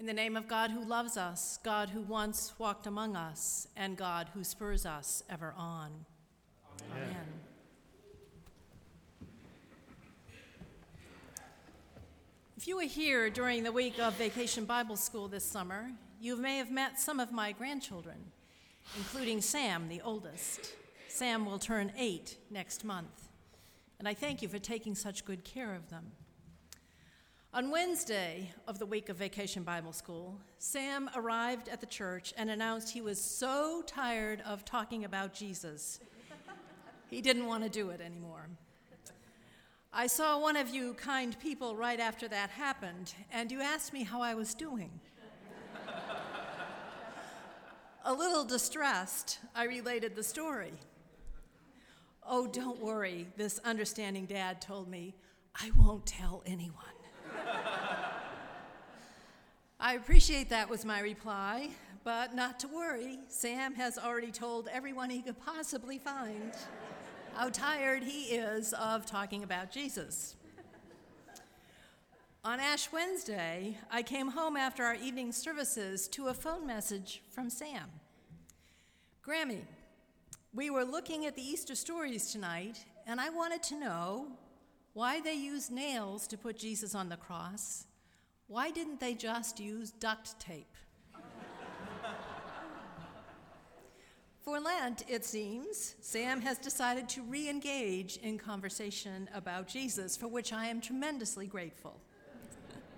In the name of God who loves us, God who once walked among us, and God who spurs us ever on. Amen. Amen. If you were here during the week of Vacation Bible School this summer, you may have met some of my grandchildren, including Sam, the oldest. Sam will turn eight next month, and I thank you for taking such good care of them. On Wednesday of the week of Vacation Bible School, Sam arrived at the church and announced he was so tired of talking about Jesus. he didn't want to do it anymore. I saw one of you kind people right after that happened, and you asked me how I was doing. A little distressed, I related the story. Oh, don't worry, this understanding dad told me, I won't tell anyone. I appreciate that, was my reply, but not to worry. Sam has already told everyone he could possibly find how tired he is of talking about Jesus. On Ash Wednesday, I came home after our evening services to a phone message from Sam. Grammy, we were looking at the Easter stories tonight, and I wanted to know why they used nails to put Jesus on the cross why didn't they just use duct tape? For Lent, it seems, Sam has decided to re engage in conversation about Jesus, for which I am tremendously grateful.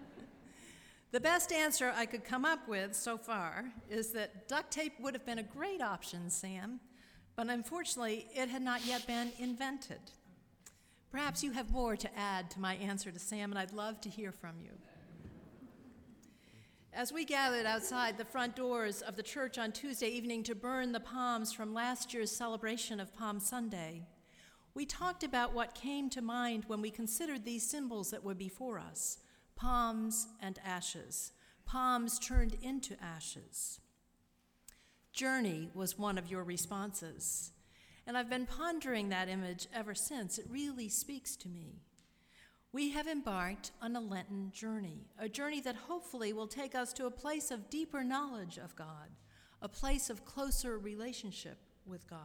the best answer I could come up with so far is that duct tape would have been a great option, Sam, but unfortunately, it had not yet been invented. Perhaps you have more to add to my answer to Sam, and I'd love to hear from you. As we gathered outside the front doors of the church on Tuesday evening to burn the palms from last year's celebration of Palm Sunday, we talked about what came to mind when we considered these symbols that were before us palms and ashes, palms turned into ashes. Journey was one of your responses, and I've been pondering that image ever since. It really speaks to me we have embarked on a Lenten journey, a journey that hopefully will take us to a place of deeper knowledge of God, a place of closer relationship with God.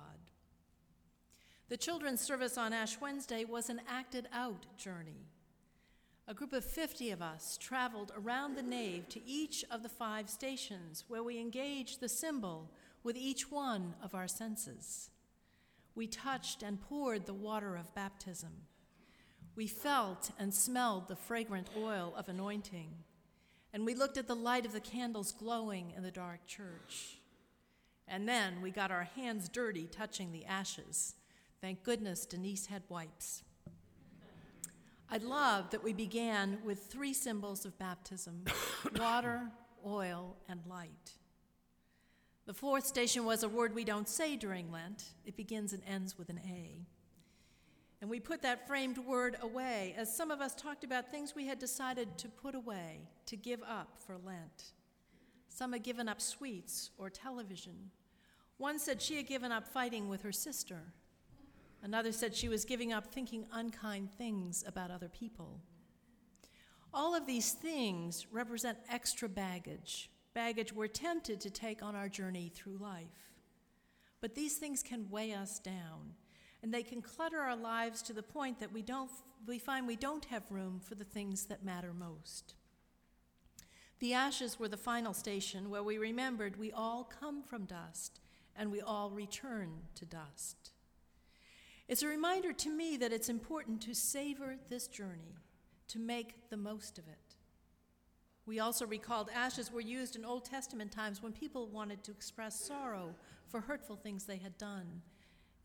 The children's service on Ash Wednesday was an acted out journey. A group of 50 of us traveled around the nave to each of the five stations where we engaged the symbol with each one of our senses. We touched and poured the water of baptism. We felt and smelled the fragrant oil of anointing, and we looked at the light of the candles glowing in the dark church. And then we got our hands dirty touching the ashes. Thank goodness Denise had wipes. I love that we began with three symbols of baptism water, oil, and light. The fourth station was a word we don't say during Lent, it begins and ends with an A. And we put that framed word away, as some of us talked about things we had decided to put away, to give up for Lent. Some had given up sweets or television. One said she had given up fighting with her sister. Another said she was giving up thinking unkind things about other people. All of these things represent extra baggage, baggage we're tempted to take on our journey through life. But these things can weigh us down and they can clutter our lives to the point that we, don't, we find we don't have room for the things that matter most. The ashes were the final station where we remembered we all come from dust and we all return to dust. It's a reminder to me that it's important to savor this journey, to make the most of it. We also recalled ashes were used in Old Testament times when people wanted to express sorrow for hurtful things they had done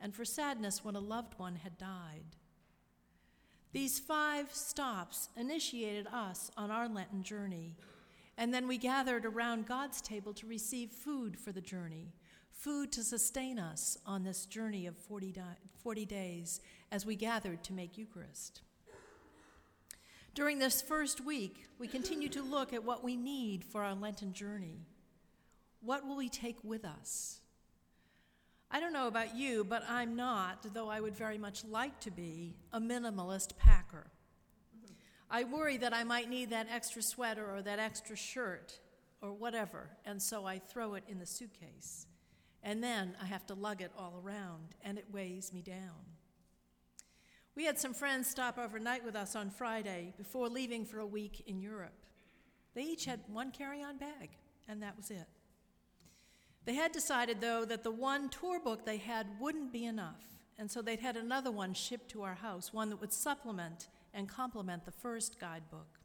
and for sadness when a loved one had died. These five stops initiated us on our Lenten journey, and then we gathered around God's table to receive food for the journey, food to sustain us on this journey of 40, di- 40 days as we gathered to make Eucharist. During this first week, we continue to look at what we need for our Lenten journey. What will we take with us? I don't know about you, but I'm not, though I would very much like to be, a minimalist packer. I worry that I might need that extra sweater or that extra shirt, or whatever, and so I throw it in the suitcase. And then I have to lug it all around, and it weighs me down. We had some friends stop overnight with us on Friday before leaving for a week in Europe. They each had one carry on bag, and that was it. They had decided, though, that the one tour book they had wouldn't be enough, and so they'd had another one shipped to our house, one that would supplement and complement the first guidebook.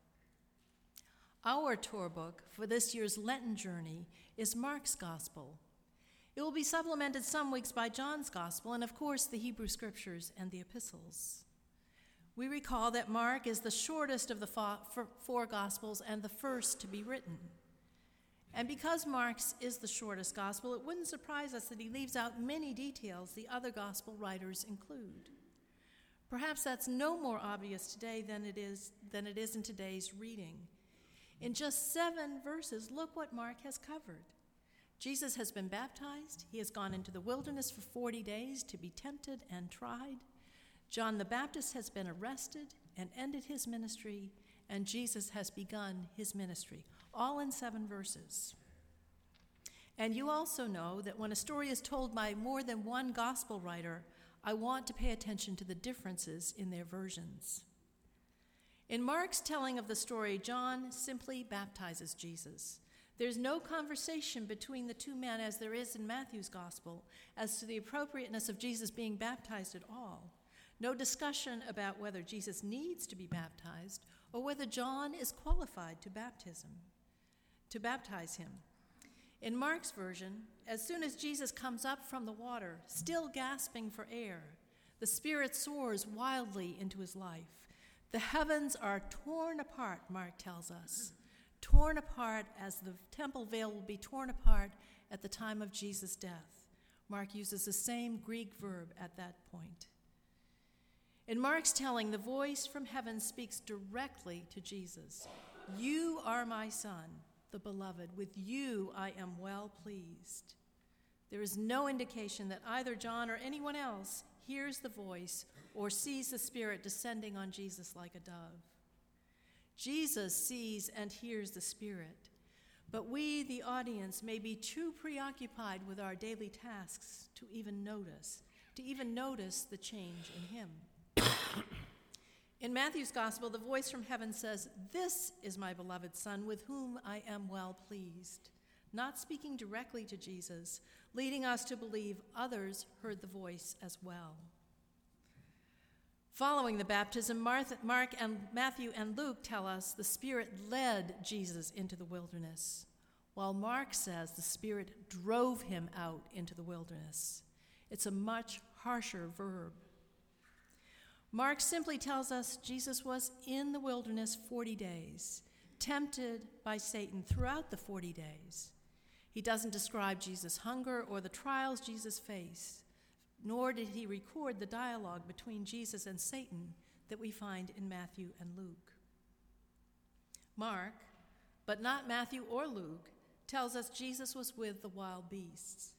Our tour book for this year's Lenten journey is Mark's Gospel. It will be supplemented some weeks by John's Gospel and, of course, the Hebrew Scriptures and the epistles. We recall that Mark is the shortest of the four Gospels and the first to be written. And because Mark's is the shortest gospel, it wouldn't surprise us that he leaves out many details the other gospel writers include. Perhaps that's no more obvious today than it is, than it is in today's reading. In just seven verses, look what Mark has covered. Jesus has been baptized, he has gone into the wilderness for 40 days to be tempted and tried. John the Baptist has been arrested and ended his ministry, and Jesus has begun his ministry all in seven verses. And you also know that when a story is told by more than one gospel writer, I want to pay attention to the differences in their versions. In Mark's telling of the story, John simply baptizes Jesus. There's no conversation between the two men as there is in Matthew's gospel as to the appropriateness of Jesus being baptized at all. No discussion about whether Jesus needs to be baptized or whether John is qualified to baptism to baptize him. In Mark's version, as soon as Jesus comes up from the water, still gasping for air, the Spirit soars wildly into his life. The heavens are torn apart, Mark tells us. Torn apart as the temple veil will be torn apart at the time of Jesus' death. Mark uses the same Greek verb at that point. In Mark's telling, the voice from heaven speaks directly to Jesus You are my son the beloved. With you I am well pleased. There is no indication that either John or anyone else hears the voice or sees the Spirit descending on Jesus like a dove. Jesus sees and hears the Spirit, but we, the audience, may be too preoccupied with our daily tasks to even notice, to even notice the change in Him. In Matthew's gospel, the voice from heaven says, This is my beloved Son, with whom I am well pleased. Not speaking directly to Jesus, leading us to believe others heard the voice as well. Following the baptism, Mark and Matthew and Luke tell us the Spirit led Jesus into the wilderness, while Mark says the Spirit drove him out into the wilderness. It's a much harsher verb. Mark simply tells us Jesus was in the wilderness 40 days, tempted by Satan throughout the 40 days. He doesn't describe Jesus' hunger or the trials Jesus faced, nor did he record the dialogue between Jesus and Satan that we find in Matthew and Luke. Mark, but not Matthew or Luke, tells us Jesus was with the wild beasts.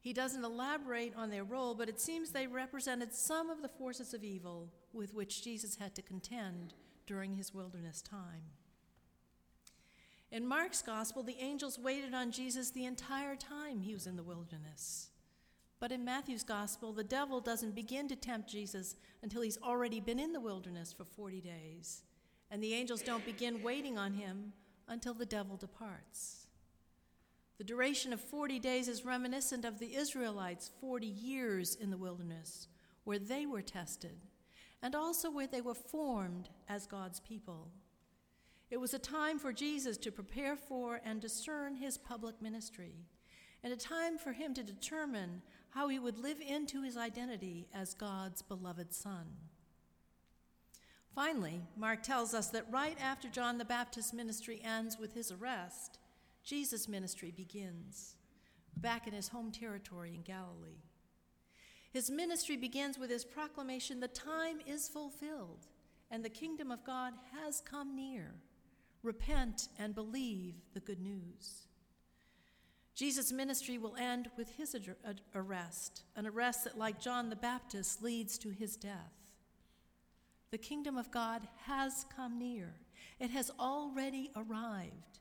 He doesn't elaborate on their role, but it seems they represented some of the forces of evil with which Jesus had to contend during his wilderness time. In Mark's gospel, the angels waited on Jesus the entire time he was in the wilderness. But in Matthew's gospel, the devil doesn't begin to tempt Jesus until he's already been in the wilderness for 40 days. And the angels don't begin waiting on him until the devil departs. The duration of 40 days is reminiscent of the Israelites' 40 years in the wilderness, where they were tested, and also where they were formed as God's people. It was a time for Jesus to prepare for and discern his public ministry, and a time for him to determine how he would live into his identity as God's beloved Son. Finally, Mark tells us that right after John the Baptist's ministry ends with his arrest, Jesus' ministry begins back in his home territory in Galilee. His ministry begins with his proclamation the time is fulfilled and the kingdom of God has come near. Repent and believe the good news. Jesus' ministry will end with his arrest, an arrest that, like John the Baptist, leads to his death. The kingdom of God has come near, it has already arrived.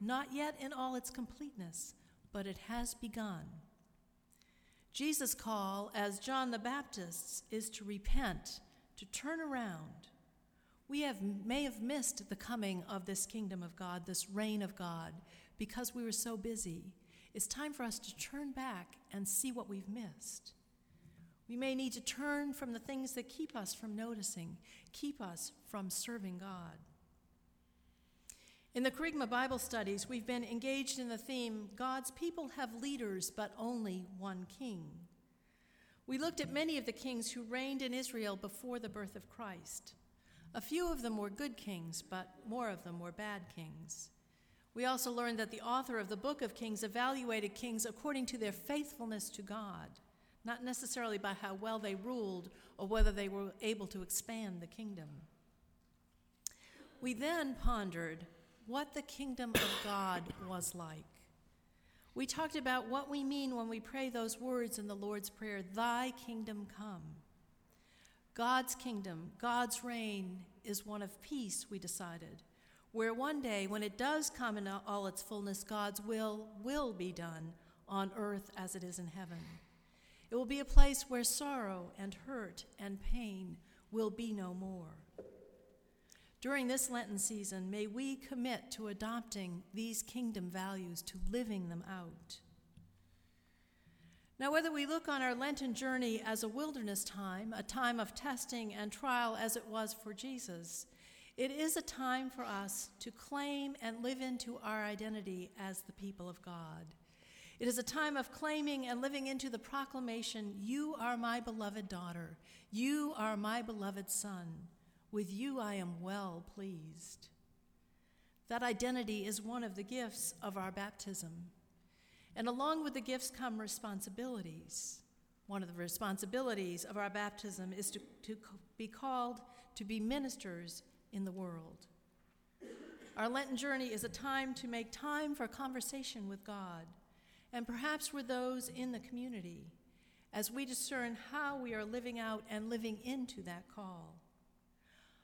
not yet in all its completeness, but it has begun. Jesus' call, as John the Baptist's, is to repent, to turn around. We have, may have missed the coming of this kingdom of God, this reign of God, because we were so busy. It's time for us to turn back and see what we've missed. We may need to turn from the things that keep us from noticing, keep us from serving God. In the Kerygma Bible studies, we've been engaged in the theme God's people have leaders, but only one king. We looked at many of the kings who reigned in Israel before the birth of Christ. A few of them were good kings, but more of them were bad kings. We also learned that the author of the book of Kings evaluated kings according to their faithfulness to God, not necessarily by how well they ruled or whether they were able to expand the kingdom. We then pondered what the kingdom of God was like. We talked about what we mean when we pray those words in the Lord's Prayer Thy kingdom come. God's kingdom, God's reign, is one of peace, we decided, where one day, when it does come in all its fullness, God's will will be done on earth as it is in heaven. It will be a place where sorrow and hurt and pain will be no more. During this Lenten season, may we commit to adopting these kingdom values, to living them out. Now, whether we look on our Lenten journey as a wilderness time, a time of testing and trial as it was for Jesus, it is a time for us to claim and live into our identity as the people of God. It is a time of claiming and living into the proclamation You are my beloved daughter, you are my beloved son. With you I am well pleased. That identity is one of the gifts of our baptism. And along with the gifts come responsibilities. One of the responsibilities of our baptism is to, to be called to be ministers in the world. Our Lenten journey is a time to make time for conversation with God and perhaps with those in the community as we discern how we are living out and living into that call.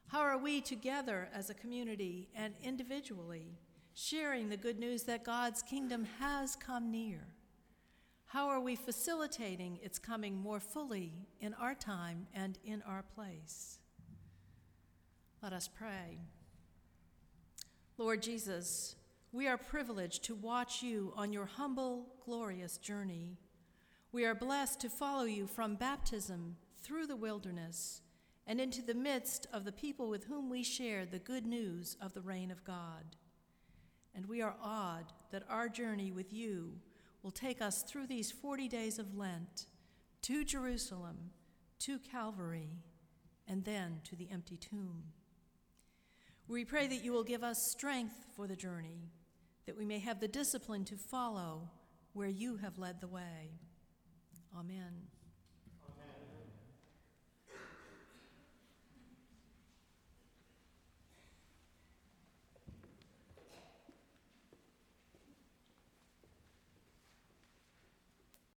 How are we together as a community and individually sharing the good news that God's kingdom has come near? How are we facilitating its coming more fully in our time and in our place? Let us pray. Lord Jesus, we are privileged to watch you on your humble, glorious journey. We are blessed to follow you from baptism through the wilderness and into the midst of the people with whom we share the good news of the reign of God. And we are awed that our journey with you will take us through these 40 days of Lent to Jerusalem, to Calvary, and then to the empty tomb. We pray that you will give us strength for the journey, that we may have the discipline to follow where you have led the way. Amen.